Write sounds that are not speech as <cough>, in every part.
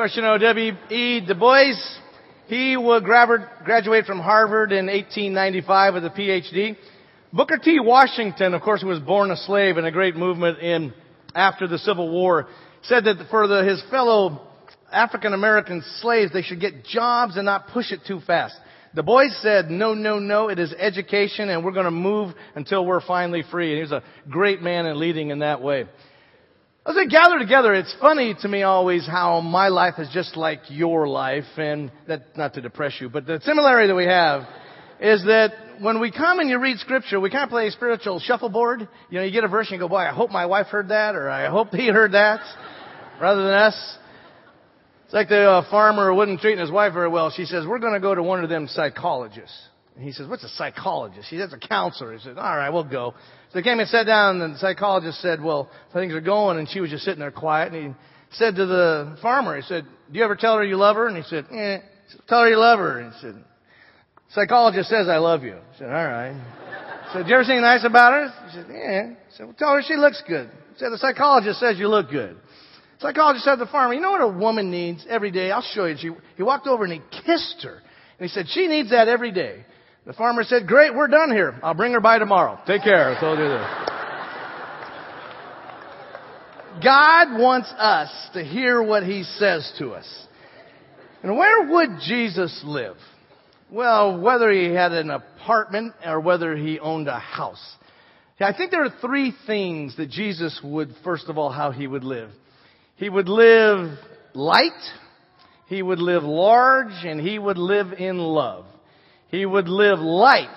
Course, you know W.E. Du Bois. He would graduate from Harvard in 1895 with a PhD. Booker T. Washington, of course, who was born a slave in a great movement in after the Civil War, said that for the, his fellow African American slaves, they should get jobs and not push it too fast. Du Bois said, no, no, no, it is education and we're going to move until we're finally free. And he was a great man in leading in that way. As they gather together, it's funny to me always how my life is just like your life, and that, not to depress you, but the similarity that we have is that when we come and you read scripture, we kind of play a spiritual shuffleboard. You know, you get a verse and you go, boy, I hope my wife heard that, or I hope he heard that, <laughs> rather than us. It's like the uh, farmer wasn't treating his wife very well. She says, we're going to go to one of them psychologists. He says, what's a psychologist? He says, a counselor. He says, all right, we'll go. So they came and sat down, and the psychologist said, well, things are going, and she was just sitting there quiet. And he said to the farmer, he said, do you ever tell her you love her? And he said, eh. Tell her you love her. And he said, psychologist says I love you. He said, all right. He said, do you ever anything nice about her? He said, yeah. He said, well, tell her she looks good. He said, the psychologist says you look good. The psychologist said to the farmer, you know what a woman needs every day? I'll show you. She, he walked over and he kissed her. And he said, she needs that every day. The farmer said, great, we're done here. I'll bring her by tomorrow. Take care. I told you this. God wants us to hear what He says to us. And where would Jesus live? Well, whether he had an apartment or whether he owned a house. I think there are three things that Jesus would, first of all, how he would live. He would live light, he would live large, and he would live in love. He would live light.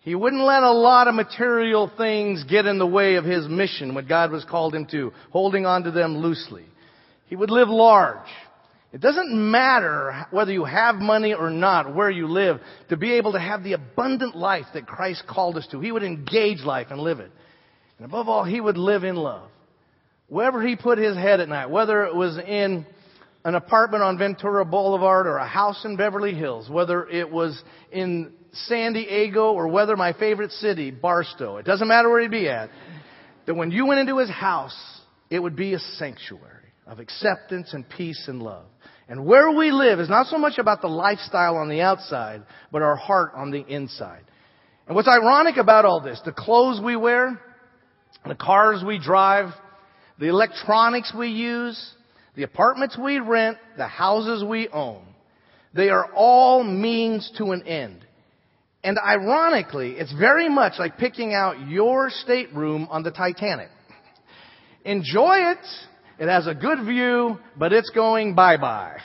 He wouldn't let a lot of material things get in the way of his mission, what God was called him to, holding on to them loosely. He would live large. It doesn't matter whether you have money or not, where you live, to be able to have the abundant life that Christ called us to. He would engage life and live it. And above all, he would live in love. Wherever he put his head at night, whether it was in an apartment on Ventura Boulevard or a house in Beverly Hills, whether it was in San Diego or whether my favorite city, Barstow, it doesn't matter where he'd be at, that when you went into his house, it would be a sanctuary of acceptance and peace and love. And where we live is not so much about the lifestyle on the outside, but our heart on the inside. And what's ironic about all this, the clothes we wear, the cars we drive, the electronics we use, the apartments we rent, the houses we own, they are all means to an end. And ironically, it's very much like picking out your stateroom on the Titanic. Enjoy it. It has a good view, but it's going bye-bye.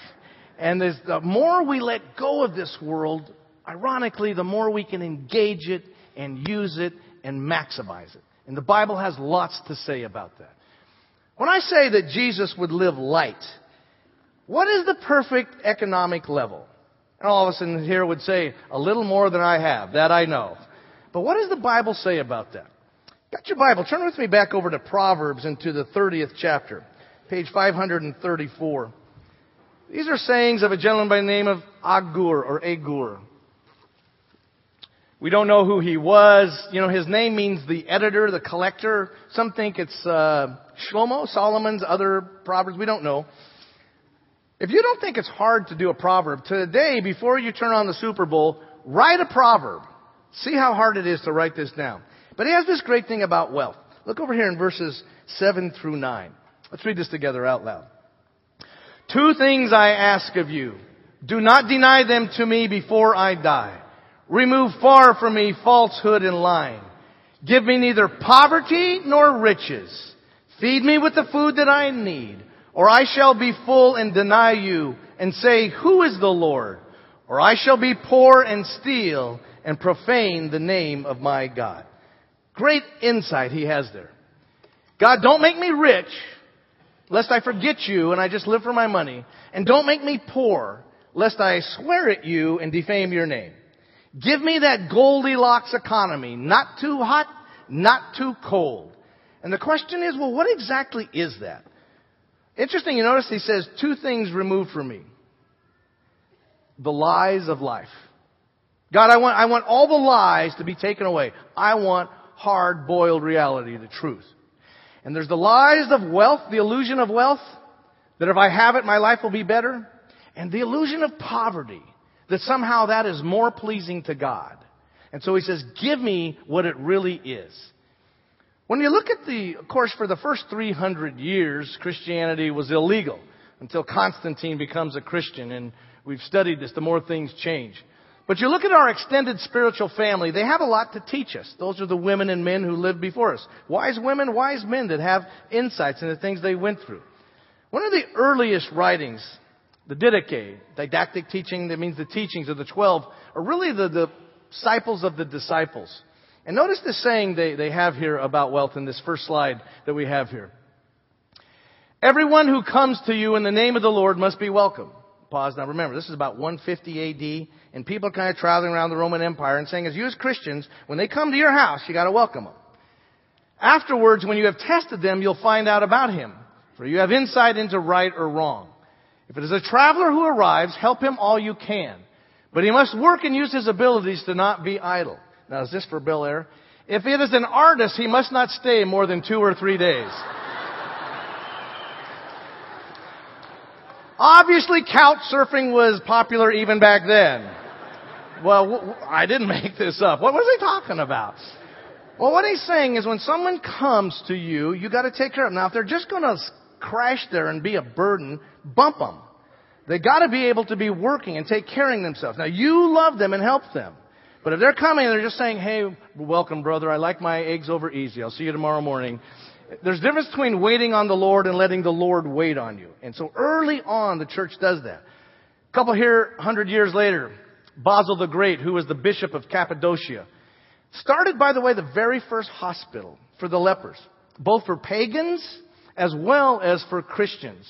And the more we let go of this world, ironically, the more we can engage it and use it and maximize it. And the Bible has lots to say about that. When I say that Jesus would live light, what is the perfect economic level? And all of us in here would say, a little more than I have. That I know. But what does the Bible say about that? Got your Bible. Turn with me back over to Proverbs into the 30th chapter, page 534. These are sayings of a gentleman by the name of Agur or Agur. We don't know who he was. You know, his name means the editor, the collector. Some think it's uh, Shlomo, Solomon's other proverbs. We don't know. If you don't think it's hard to do a proverb, today, before you turn on the Super Bowl, write a proverb. See how hard it is to write this down. But he has this great thing about wealth. Look over here in verses 7 through 9. Let's read this together out loud. Two things I ask of you. Do not deny them to me before I die. Remove far from me falsehood and lying. Give me neither poverty nor riches. Feed me with the food that I need, or I shall be full and deny you and say, who is the Lord? Or I shall be poor and steal and profane the name of my God. Great insight he has there. God, don't make me rich, lest I forget you and I just live for my money. And don't make me poor, lest I swear at you and defame your name. Give me that Goldilocks economy, not too hot, not too cold. And the question is, well, what exactly is that? Interesting, you notice he says two things removed from me. The lies of life. God, I want, I want all the lies to be taken away. I want hard boiled reality, the truth. And there's the lies of wealth, the illusion of wealth. That if I have it, my life will be better. And the illusion of poverty, that somehow that is more pleasing to God. And so he says, give me what it really is. When you look at the, of course, for the first 300 years, Christianity was illegal until Constantine becomes a Christian. And we've studied this, the more things change. But you look at our extended spiritual family, they have a lot to teach us. Those are the women and men who lived before us. Wise women, wise men that have insights into things they went through. One of the earliest writings, the Didache, didactic teaching, that means the teachings of the twelve, are really the, the disciples of the disciples. And notice the saying they, they have here about wealth in this first slide that we have here. Everyone who comes to you in the name of the Lord must be welcome. Pause. Now remember, this is about 150 AD, and people are kind of traveling around the Roman Empire and saying, as you as Christians, when they come to your house, you gotta welcome them. Afterwards, when you have tested them, you'll find out about him, for you have insight into right or wrong. If it is a traveler who arrives, help him all you can. But he must work and use his abilities to not be idle. Now, is this for Bel Air? If it is an artist, he must not stay more than two or three days. Obviously, couch surfing was popular even back then. Well, I didn't <laughs> make this up. What was he talking about? Well, what he's saying is when someone comes to you, you got to take care of them. Now, if they're just going to crash there and be a burden, bump them. They got to be able to be working and take care of themselves. Now, you love them and help them. But if they're coming and they're just saying, hey, welcome, brother, I like my eggs over easy. I'll see you tomorrow morning. There's a difference between waiting on the Lord and letting the Lord wait on you. And so early on, the church does that. A couple here, hundred years later, Basil the Great, who was the bishop of Cappadocia, started, by the way, the very first hospital for the lepers, both for pagans as well as for Christians.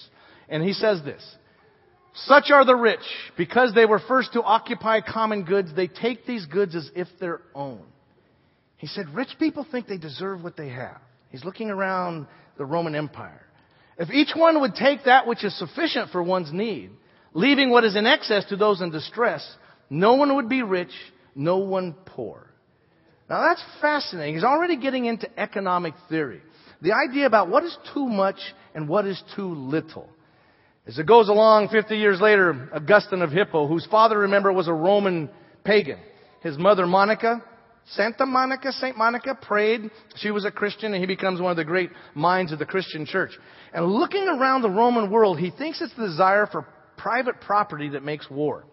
And he says this, such are the rich, because they were first to occupy common goods, they take these goods as if their own. He said, rich people think they deserve what they have. He's looking around the Roman Empire. If each one would take that which is sufficient for one's need, leaving what is in excess to those in distress, no one would be rich, no one poor. Now that's fascinating. He's already getting into economic theory. The idea about what is too much and what is too little. As it goes along, 50 years later, Augustine of Hippo, whose father, remember, was a Roman pagan. His mother, Monica, Santa Monica, Saint Monica prayed. She was a Christian and he becomes one of the great minds of the Christian church. And looking around the Roman world, he thinks it's the desire for private property that makes war.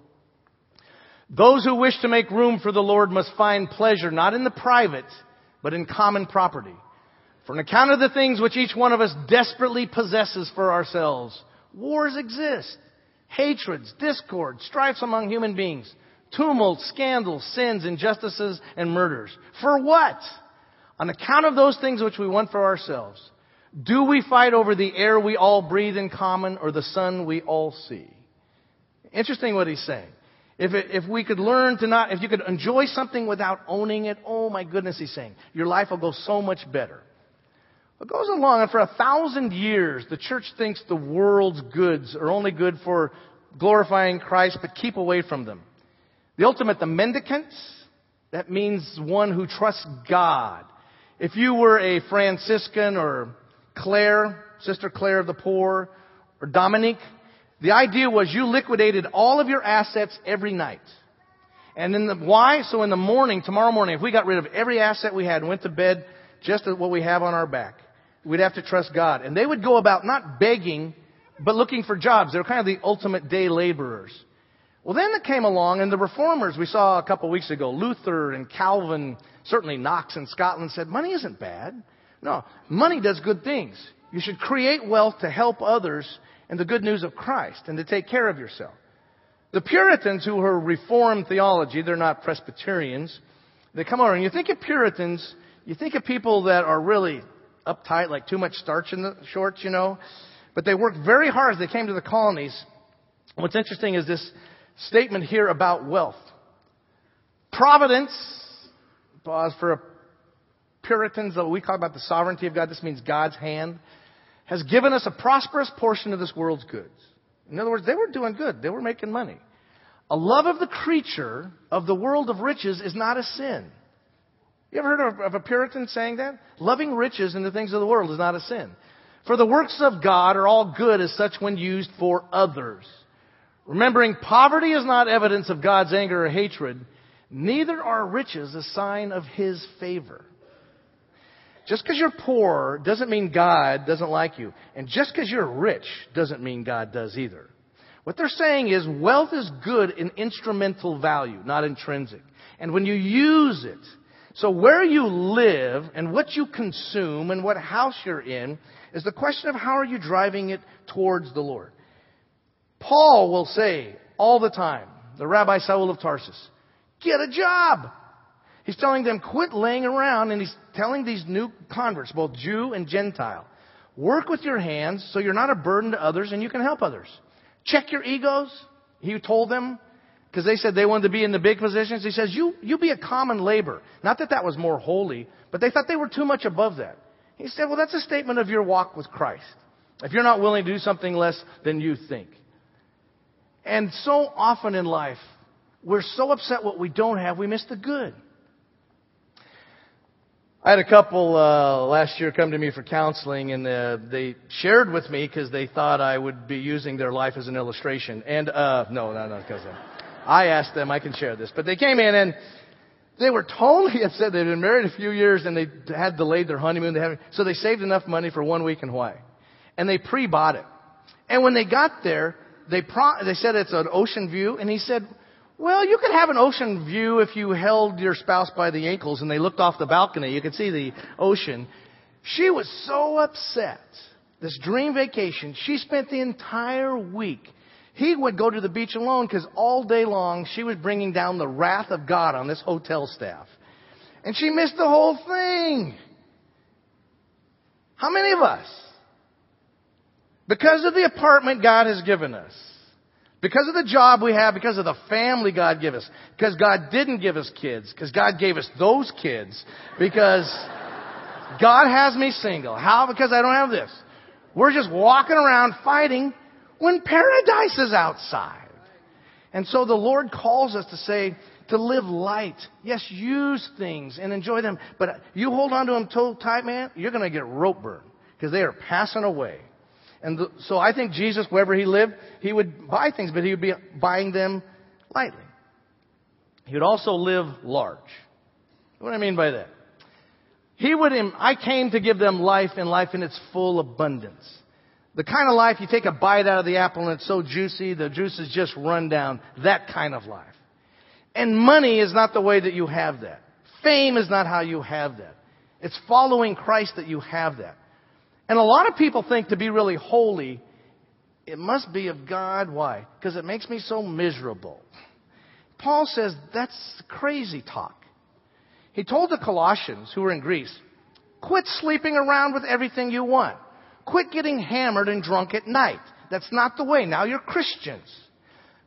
Those who wish to make room for the Lord must find pleasure not in the private, but in common property. For an account of the things which each one of us desperately possesses for ourselves, wars exist. Hatreds, discord, strifes among human beings tumult, scandals, sins, injustices, and murders. For what? On account of those things which we want for ourselves. Do we fight over the air we all breathe in common or the sun we all see? Interesting what he's saying. If, it, if we could learn to not, if you could enjoy something without owning it, oh my goodness, he's saying, your life will go so much better. It goes along, and for a thousand years, the church thinks the world's goods are only good for glorifying Christ, but keep away from them. The ultimate, the mendicant, that means one who trusts God. If you were a Franciscan or Clare, Sister Clare of the Poor, or Dominique, the idea was you liquidated all of your assets every night. And then the, why? So in the morning, tomorrow morning, if we got rid of every asset we had and went to bed just what we have on our back, we'd have to trust God. And they would go about not begging, but looking for jobs. They were kind of the ultimate day laborers. Well, then it came along, and the reformers we saw a couple of weeks ago, Luther and Calvin, certainly Knox in Scotland, said money isn't bad. No, money does good things. You should create wealth to help others and the good news of Christ and to take care of yourself. The Puritans, who are Reformed theology, they're not Presbyterians, they come over and you think of Puritans, you think of people that are really uptight, like too much starch in the shorts, you know, but they worked very hard as they came to the colonies. What's interesting is this statement here about wealth. Providence, pause for Puritans, we talk about the sovereignty of God, this means God's hand, has given us a prosperous portion of this world's goods. In other words, they were doing good. They were making money. A love of the creature of the world of riches is not a sin. You ever heard of, of a Puritan saying that? Loving riches and the things of the world is not a sin. For the works of God are all good as such when used for others. Remembering poverty is not evidence of God's anger or hatred, neither are riches a sign of His favor. Just because you're poor doesn't mean God doesn't like you. And just because you're rich doesn't mean God does either. What they're saying is wealth is good in instrumental value, not intrinsic. And when you use it, so where you live and what you consume and what house you're in is the question of how are you driving it towards the Lord. Paul will say all the time, the Rabbi Saul of Tarsus, get a job. He's telling them quit laying around and he's telling these new converts, both Jew and Gentile, work with your hands so you're not a burden to others and you can help others. Check your egos. He told them because they said they wanted to be in the big positions. He says, you, you be a common labor. Not that that was more holy, but they thought they were too much above that. He said, well, that's a statement of your walk with Christ. If you're not willing to do something less than you think. And so often in life, we're so upset what we don't have, we miss the good. I had a couple uh, last year come to me for counseling, and uh, they shared with me because they thought I would be using their life as an illustration. And uh, no, no, no, because I asked them. I can share this, but they came in and they were totally <laughs> upset. They'd been married a few years and they had delayed their honeymoon. They so they saved enough money for one week in Hawaii, and they pre-bought it. And when they got there, they pro- they said it's an ocean view, and he said, well, you could have an ocean view if you held your spouse by the ankles and they looked off the balcony. You could see the ocean. She was so upset. This dream vacation, she spent the entire week. He would go to the beach alone because all day long she was bringing down the wrath of God on this hotel staff. And she missed the whole thing. How many of us? Because of the apartment God has given us because of the job we have, because of the family God gave us, because God didn't give us kids, because God gave us those kids, because God has me single. How? Because I don't have this. We're just walking around fighting when paradise is outside. And so the Lord calls us to say, to live light. Yes, use things and enjoy them. But you hold on to them too tight, man, you're going to get rope burn because they are passing away. And the, so I think Jesus, wherever he lived, he would buy things, but he would be buying them lightly. He would also live large. What do I mean by that? He would, I came to give them life and life in its full abundance. The kind of life you take a bite out of the apple and it's so juicy, the juices just run down. That kind of life. And money is not the way that you have that. Fame is not how you have that. It's following Christ that you have that. And a lot of people think to be really holy, it must be of God. Why? Because it makes me so miserable. Paul says that's crazy talk. He told the Colossians who were in Greece, quit sleeping around with everything you want. Quit getting hammered and drunk at night. That's not the way. Now you're Christians.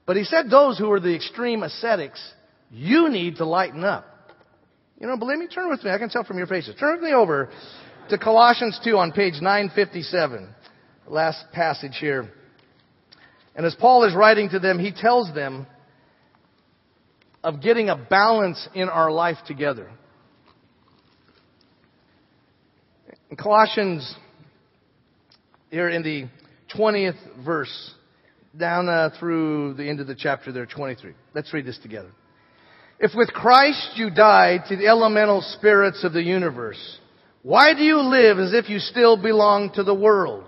But he said those who are the extreme ascetics, you need to lighten up. You know, believe me, turn with me. I can tell from your faces. Turn with me over to Colossians 2 on page 957. Last passage here. And as Paul is writing to them, he tells them of getting a balance in our life together. In Colossians, here in the 20th verse, down uh, through the end of the chapter there, 23. Let's read this together. If with Christ you died to the elemental spirits of the universe, why do you live as if you still belong to the world?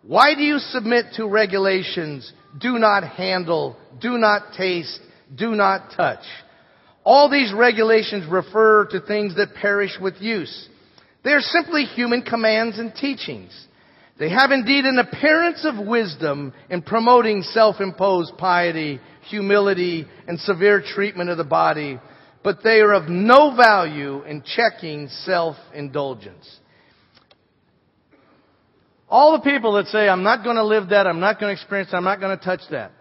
Why do you submit to regulations? Do not handle, do not taste, do not touch. All these regulations refer to things that perish with use. They are simply human commands and teachings. They have indeed an appearance of wisdom in promoting self-imposed piety, humility, and severe treatment of the body, but they are of no value in checking self-indulgence. All the people that say, I'm not going to live that, I'm not going to experience that, I'm not going to touch that.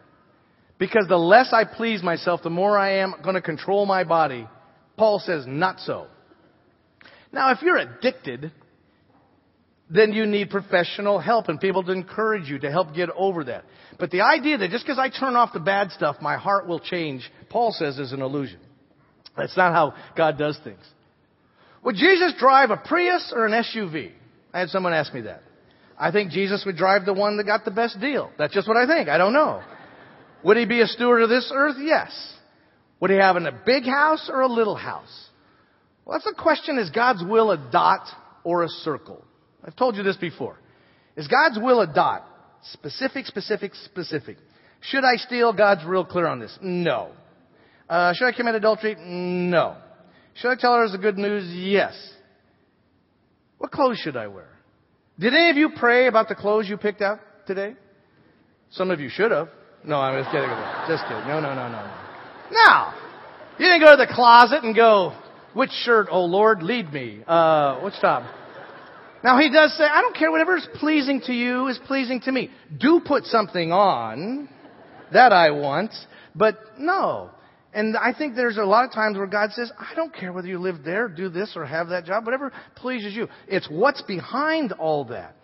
Because the less I please myself, the more I am going to control my body. Paul says, not so. Now, if you're addicted, then you need professional help and people to encourage you to help get over that. But the idea that just because I turn off the bad stuff, my heart will change, Paul says is an illusion. That's not how God does things. Would Jesus drive a Prius or an SUV? I had someone ask me that. I think Jesus would drive the one that got the best deal. That's just what I think. I don't know. Would he be a steward of this earth? Yes. Would he have in a big house or a little house? Well, that's the question. Is God's will a dot or a circle? I've told you this before. Is God's will a dot? Specific, specific, specific. Should I steal? God's real clear on this. No. Uh, should I commit adultery? No. Should I tell her the good news? Yes. What clothes should I wear? Did any of you pray about the clothes you picked out today? Some of you should have. No, I'm just kidding. Just kidding. No, no, no, no, no. You didn't go to the closet and go, which shirt, oh Lord, lead me. Uh, which top? Now he does say, I don't care, whatever is pleasing to you is pleasing to me. Do put something on. That I want. But no. And I think there's a lot of times where God says, I don't care whether you live there, do this, or have that job, whatever pleases you. It's what's behind all that.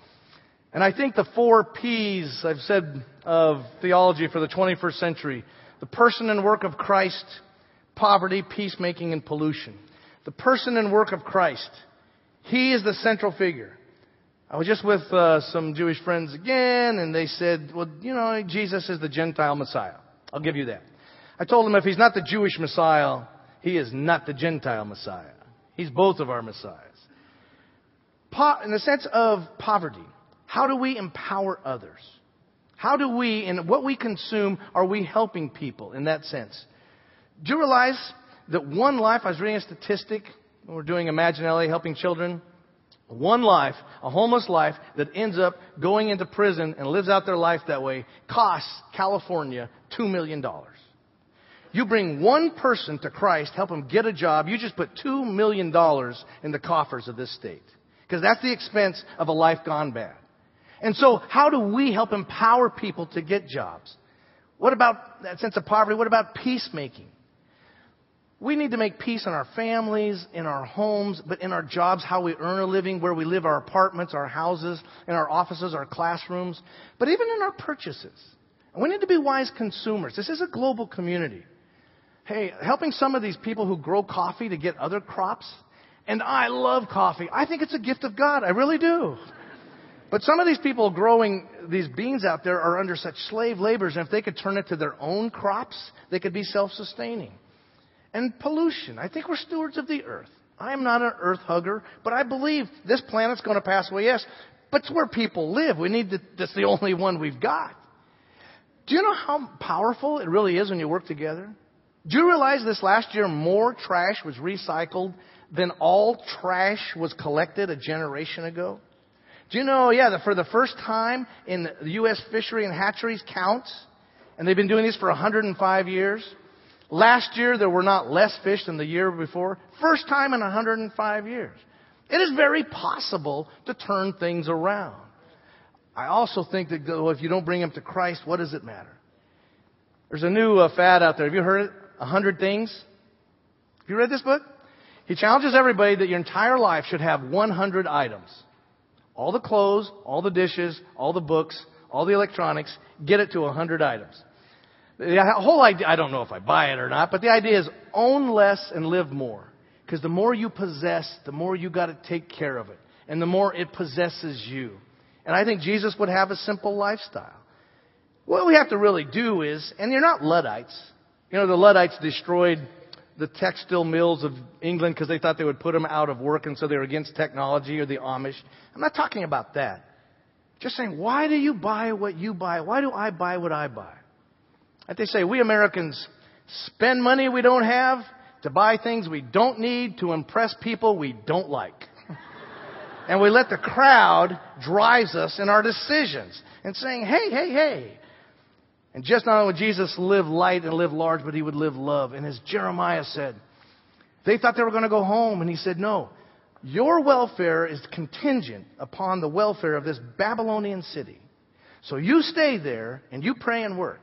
And I think the four P's I've said of theology for the 21st century, the person and work of Christ, poverty, peacemaking, and pollution. The person and work of Christ. He is the central figure. I was just with uh, some Jewish friends again, and they said, well, you know, Jesus is the Gentile Messiah. I'll give you that. I told them if he's not the Jewish Messiah, he is not the Gentile Messiah. He's both of our Messiahs. Po- in the sense of poverty, how do we empower others? How do we, in what we consume, are we helping people in that sense? Do you realize that one life, I was reading a statistic, we're doing Imagine LA, helping children, one life, a homeless life that ends up going into prison and lives out their life that way costs California $2 million. You bring one person to Christ, help them get a job, you just put $2 million in the coffers of this state. Because that's the expense of a life gone bad. And so, how do we help empower people to get jobs? What about that sense of poverty? What about peacemaking? We need to make peace in our families, in our homes, but in our jobs, how we earn a living, where we live, our apartments, our houses, in our offices, our classrooms, but even in our purchases. And we need to be wise consumers. This is a global community hey, helping some of these people who grow coffee to get other crops. And I love coffee. I think it's a gift of God. I really do. But some of these people growing these beans out there are under such slave labors, and if they could turn it to their own crops, they could be self-sustaining. And pollution. I think we're stewards of the earth. I am not an earth hugger, but I believe this planet's going to pass away, yes. But it's where people live. We need to, that's the only one we've got. Do you know how powerful it really is when you work together? Do you realize this last year more trash was recycled than all trash was collected a generation ago? Do you know, yeah, that for the first time in the U.S. fishery and hatcheries counts, and they've been doing this for 105 years. Last year there were not less fish than the year before. First time in 105 years. It is very possible to turn things around. I also think that if you don't bring them to Christ, what does it matter? There's a new uh, fad out there. Have you heard it? A hundred things. Have you read this book? He challenges everybody that your entire life should have 100 items. All the clothes, all the dishes, all the books, all the electronics, get it to 100 items. The whole idea, I don't know if I buy it or not, but the idea is own less and live more. Because the more you possess, the more you got to take care of it. And the more it possesses you. And I think Jesus would have a simple lifestyle. What we have to really do is, and you're not Luddites, you know, the Luddites destroyed the textile mills of England because they thought they would put them out of work and so they were against technology or the Amish. I'm not talking about that. Just saying, why do you buy what you buy? Why do I buy what I buy? Like they say, we Americans spend money we don't have to buy things we don't need to impress people we don't like. <laughs> and we let the crowd drives us in our decisions and saying, hey, hey, hey, and just not only would Jesus live light and live large, but he would live love. And as Jeremiah said, they thought they were going to go home, and he said, No, your welfare is contingent upon the welfare of this Babylonian city. So you stay there and you pray and work.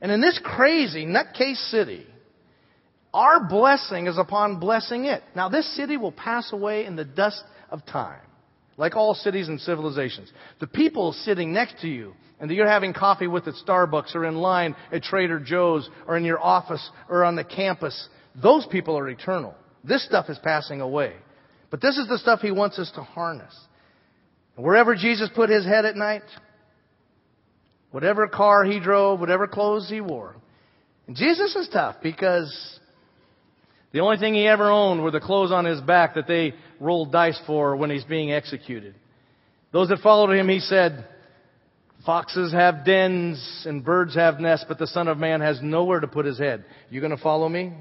And in this crazy nutcase city, our blessing is upon blessing it. Now, this city will pass away in the dust of time, like all cities and civilizations. The people sitting next to you and that you're having coffee with at Starbucks or in line at Trader Joe's or in your office or on the campus, those people are eternal. This stuff is passing away. But this is the stuff he wants us to harness. Wherever Jesus put his head at night, whatever car he drove, whatever clothes he wore. And Jesus is tough because the only thing he ever owned were the clothes on his back that they rolled dice for when he's being executed. Those that followed him, he said, Foxes have dens and birds have nests, but the Son of Man has nowhere to put his head. You going to follow me?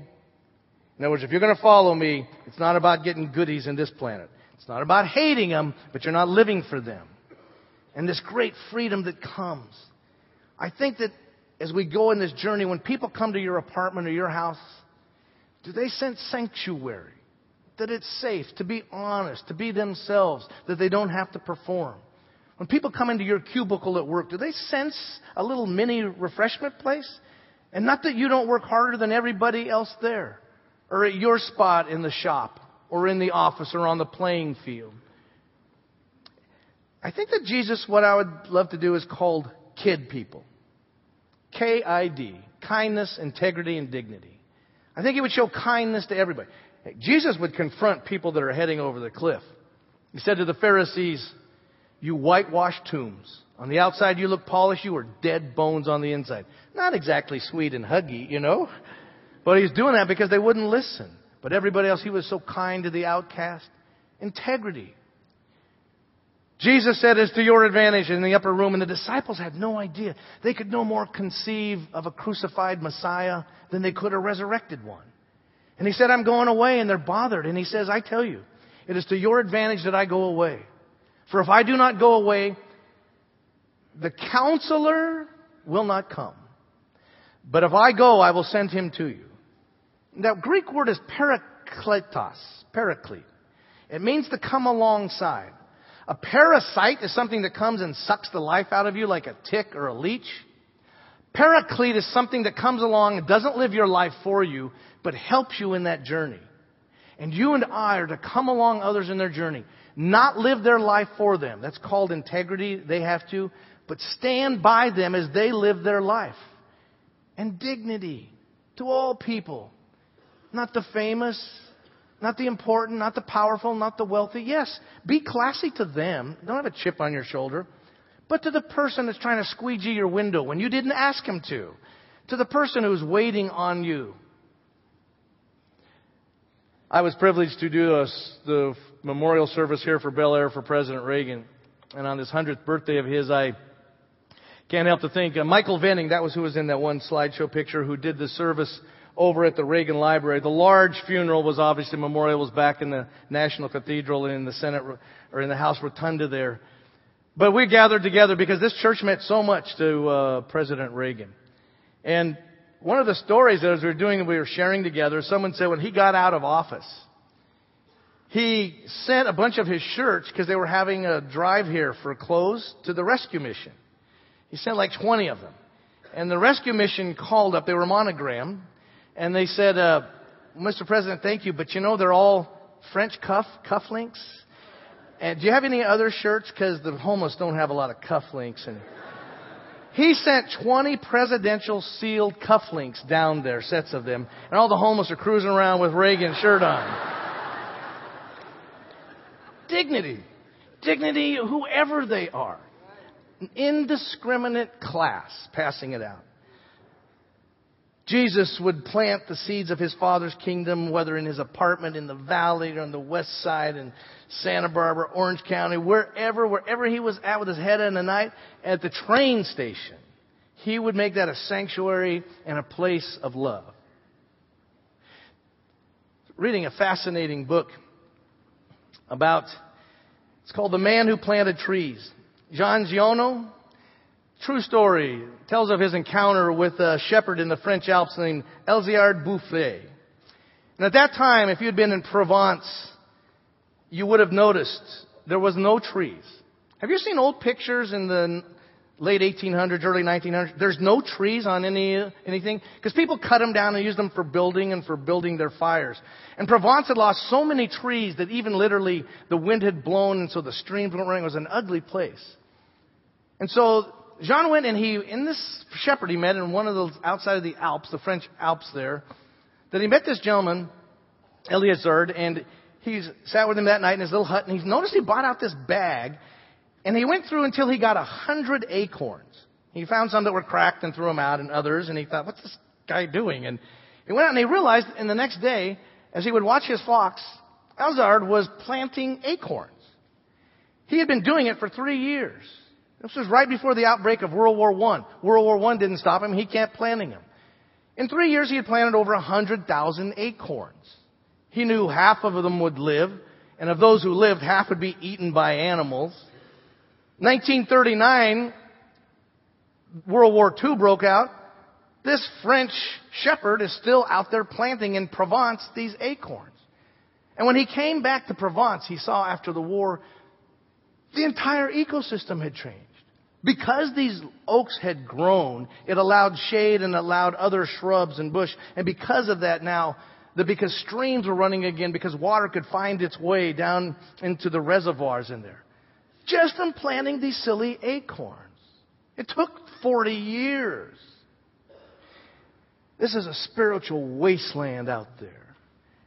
In other words, if you're going to follow me, it's not about getting goodies in this planet. It's not about hating them, but you're not living for them. And this great freedom that comes. I think that as we go in this journey, when people come to your apartment or your house, do they sense sanctuary? That it's safe to be honest, to be themselves, that they don't have to perform. When people come into your cubicle at work, do they sense a little mini refreshment place? And not that you don't work harder than everybody else there, or at your spot in the shop, or in the office, or on the playing field. I think that Jesus, what I would love to do is called kid people. K-I-D. Kindness, integrity, and dignity. I think he would show kindness to everybody. Jesus would confront people that are heading over the cliff. He said to the Pharisees, You whitewashed tombs. On the outside you look polished, you are dead bones on the inside. Not exactly sweet and huggy, you know. But he's doing that because they wouldn't listen. But everybody else, he was so kind to the outcast. Integrity. Jesus said it's to your advantage in the upper room, and the disciples had no idea. They could no more conceive of a crucified Messiah than they could a resurrected one. And he said, I'm going away, and they're bothered. And he says, I tell you, it is to your advantage that I go away. For if I do not go away, the counselor will not come. But if I go, I will send him to you. That Greek word is parakletos, paraclete. It means to come alongside. A parasite is something that comes and sucks the life out of you like a tick or a leech. Paraclete is something that comes along and doesn't live your life for you, but helps you in that journey. And you and I are to come along others in their journey, not live their life for them. That's called integrity. They have to, but stand by them as they live their life. And dignity to all people. Not the famous, not the important, not the powerful, not the wealthy. Yes, be classy to them. Don't have a chip on your shoulder. But to the person that's trying to squeegee your window when you didn't ask him to. To the person who's waiting on you. I was privileged to do a, the memorial service here for Bel Air for President Reagan. And on this 100th birthday of his, I can't help to think, uh, Michael Wenning, that was who was in that one slideshow picture, who did the service over at the Reagan Library. The large funeral was obviously memorial was back in the National Cathedral and in the Senate or in the House Rotunda there. But we gathered together because this church meant so much to uh, President Reagan. And one of the stories that as we were doing, we were sharing together, someone said when he got out of office, he sent a bunch of his shirts because they were having a drive here for clothes to the rescue mission. He sent like 20 of them. And the rescue mission called up, they were monogrammed, and they said, uh, Mr. President, thank you, but you know they're all French cuff, cufflinks. And do you have any other shirts? Because the homeless don't have a lot of cufflinks. And he sent 20 presidential sealed cufflinks down there, sets of them, and all the homeless are cruising around with Reagan shirt on. Dignity. Dignity, whoever they are. An indiscriminate class passing it out. Jesus would plant the seeds of his Father's kingdom, whether in his apartment in the valley or on the west side in Santa Barbara, Orange County, wherever, wherever he was at with his head in the night, at the train station. He would make that a sanctuary and a place of love. Reading a fascinating book about, it's called The Man Who Planted Trees. Jean Giono, True story. Tells of his encounter with a shepherd in the French Alps named Elzéard Bouffier. And at that time, if you'd been in Provence, you would have noticed there was no trees. Have you seen old pictures in the late 1800s, early 1900s? There's no trees on any anything because people cut them down and use them for building and for building their fires. And Provence had lost so many trees that even literally the wind had blown and so the streams weren't running. It was an ugly place. And so Jean went and he, in this shepherd he met in one of those outside of the Alps, the French Alps there, that he met this gentleman, Elzéard, and he sat with him that night in his little hut, and he noticed he bought out this bag, And he went through until he got a hundred acorns. He found some that were cracked and threw them out and others, and he thought, what's this guy doing? And he went out and he realized in the next day, as he would watch his flocks, Elzéard was planting acorns. He had been doing it for three years. This was right before the outbreak of World War I. World War I didn't stop him. He kept planting them. In three years, he had planted over 100,000 acorns. He knew half of them would live, and of those who lived, half would be eaten by animals. 1939, World War II broke out. This French shepherd is still out there planting in Provence these acorns. And when he came back to Provence, he saw after the war, the entire ecosystem had changed. Because these oaks had grown, it allowed shade and allowed other shrubs and bush. And because of that now, the, because streams were running again, because water could find its way down into the reservoirs in there. Just from planting these silly acorns. It took 40 years. This is a spiritual wasteland out there.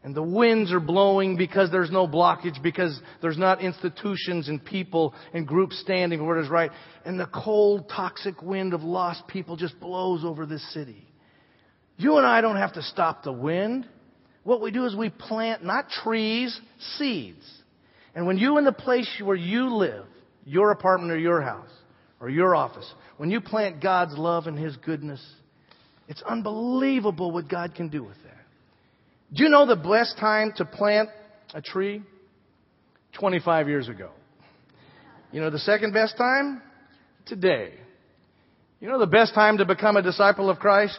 And the winds are blowing because there's no blockage, because there's not institutions and people and groups standing where it is right. And the cold, toxic wind of lost people just blows over this city. You and I don't have to stop the wind. What we do is we plant not trees, seeds. And when you in the place where you live, your apartment or your house or your office, when you plant God's love and His goodness, it's unbelievable what God can do with that. Do you know the best time to plant a tree? 25 years ago. You know the second best time? Today. You know the best time to become a disciple of Christ?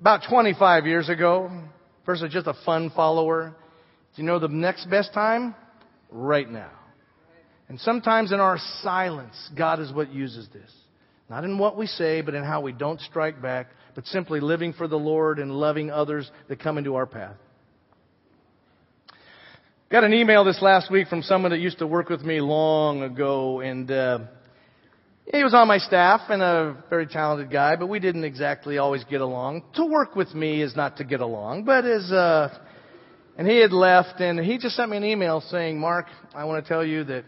About 25 years ago. First, just a fun follower. Do you know the next best time? Right now. And sometimes in our silence, God is what uses this. Not in what we say, but in how we don't strike back, but simply living for the Lord and loving others that come into our path. Got an email this last week from someone that used to work with me long ago, and uh, he was on my staff and a very talented guy, but we didn't exactly always get along. To work with me is not to get along, but as uh, and he had left, and he just sent me an email saying, "Mark, I want to tell you that."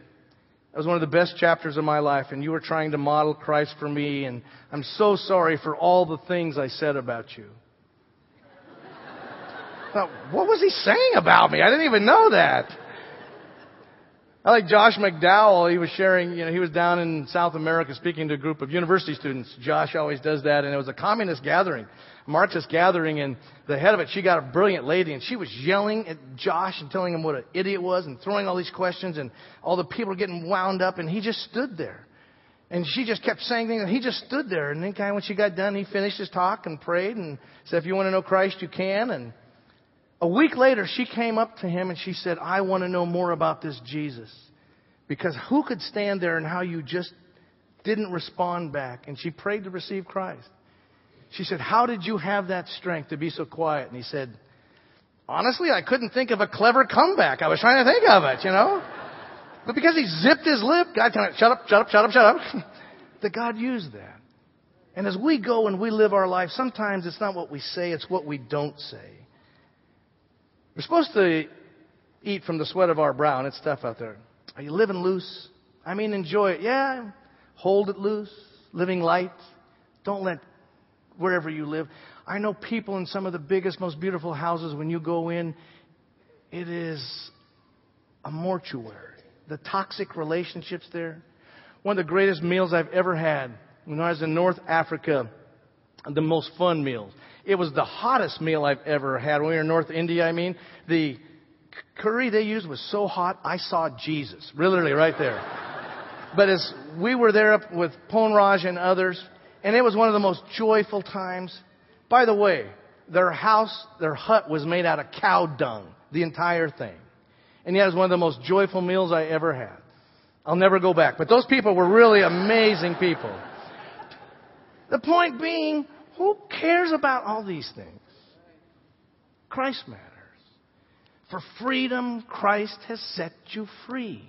That was one of the best chapters of my life, and you were trying to model Christ for me, and I'm so sorry for all the things I said about you. <laughs> Now, what was he saying about me? I didn't even know that. I like Josh McDowell. He was sharing, you know, he was down in South America speaking to a group of university students. Josh always does that, and it was a communist gathering. Marxist gathering, and the head of it, she got a brilliant lady, and she was yelling at Josh and telling him what an idiot was, and throwing all these questions, and all the people were getting wound up, and he just stood there. And she just kept saying things, and he just stood there. And then, kind of when she got done, he finished his talk and prayed and said, "If you want to know Christ, you can." And a week later, she came up to him and she said, "I want to know more about this Jesus." Because who could stand there and how you just didn't respond back? And she prayed to receive Christ. She said, How did you have that strength to be so quiet? And he said, Honestly, I couldn't think of a clever comeback. I was trying to think of it, you know? But because he zipped his lip, God told him, shut up, shut up, shut up, shut up, <laughs> that God used that. And as we go and we live our life, sometimes it's not what we say, it's what we don't say. We're supposed to eat from the sweat of our brow, and it's tough out there. Are you living loose? I mean, enjoy it. Yeah, hold it loose, living light. Don't let wherever you live. I know people in some of the biggest, most beautiful houses, when you go in, it is a mortuary. The toxic relationships there. One of the greatest meals I've ever had when I was in North Africa, the most fun meals. It was the hottest meal I've ever had. When we were in North India, I mean, the curry they used was so hot, I saw Jesus. Literally right there. <laughs> but as we were there up with Ponraj and others, and it was one of the most joyful times. By the way, their house, their hut was made out of cow dung, the entire thing. And yet it was one of the most joyful meals I ever had. I'll never go back. But those people were really amazing people. The point being, who cares about all these things? Christ matters. For freedom, Christ has set you free.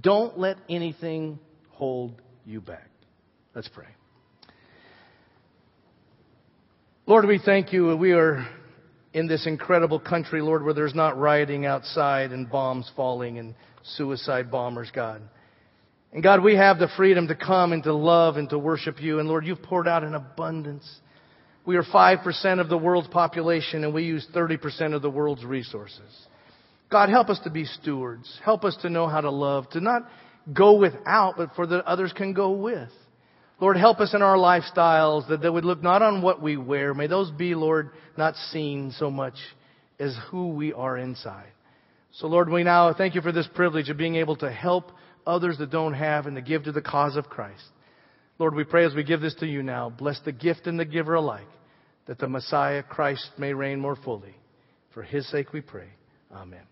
Don't let anything hold you back. Let's pray. Lord, we thank you. We are in this incredible country, Lord, where there's not rioting outside and bombs falling and suicide bombers, God. And God, we have the freedom to come and to love and to worship you. And Lord, you've poured out in abundance. We are 5% of the world's population and we use 30% of the world's resources. God, help us to be stewards. Help us to know how to love, to not go without, but for that others can go with. Lord, help us in our lifestyles that they would look not on what we wear. May those be, Lord, not seen so much as who we are inside. So Lord, we now thank you for this privilege of being able to help others that don't have and to give to the cause of Christ. Lord, we pray as we give this to you now, bless the gift and the giver alike, that the Messiah, Christ, may reign more fully. For his sake we pray. Amen.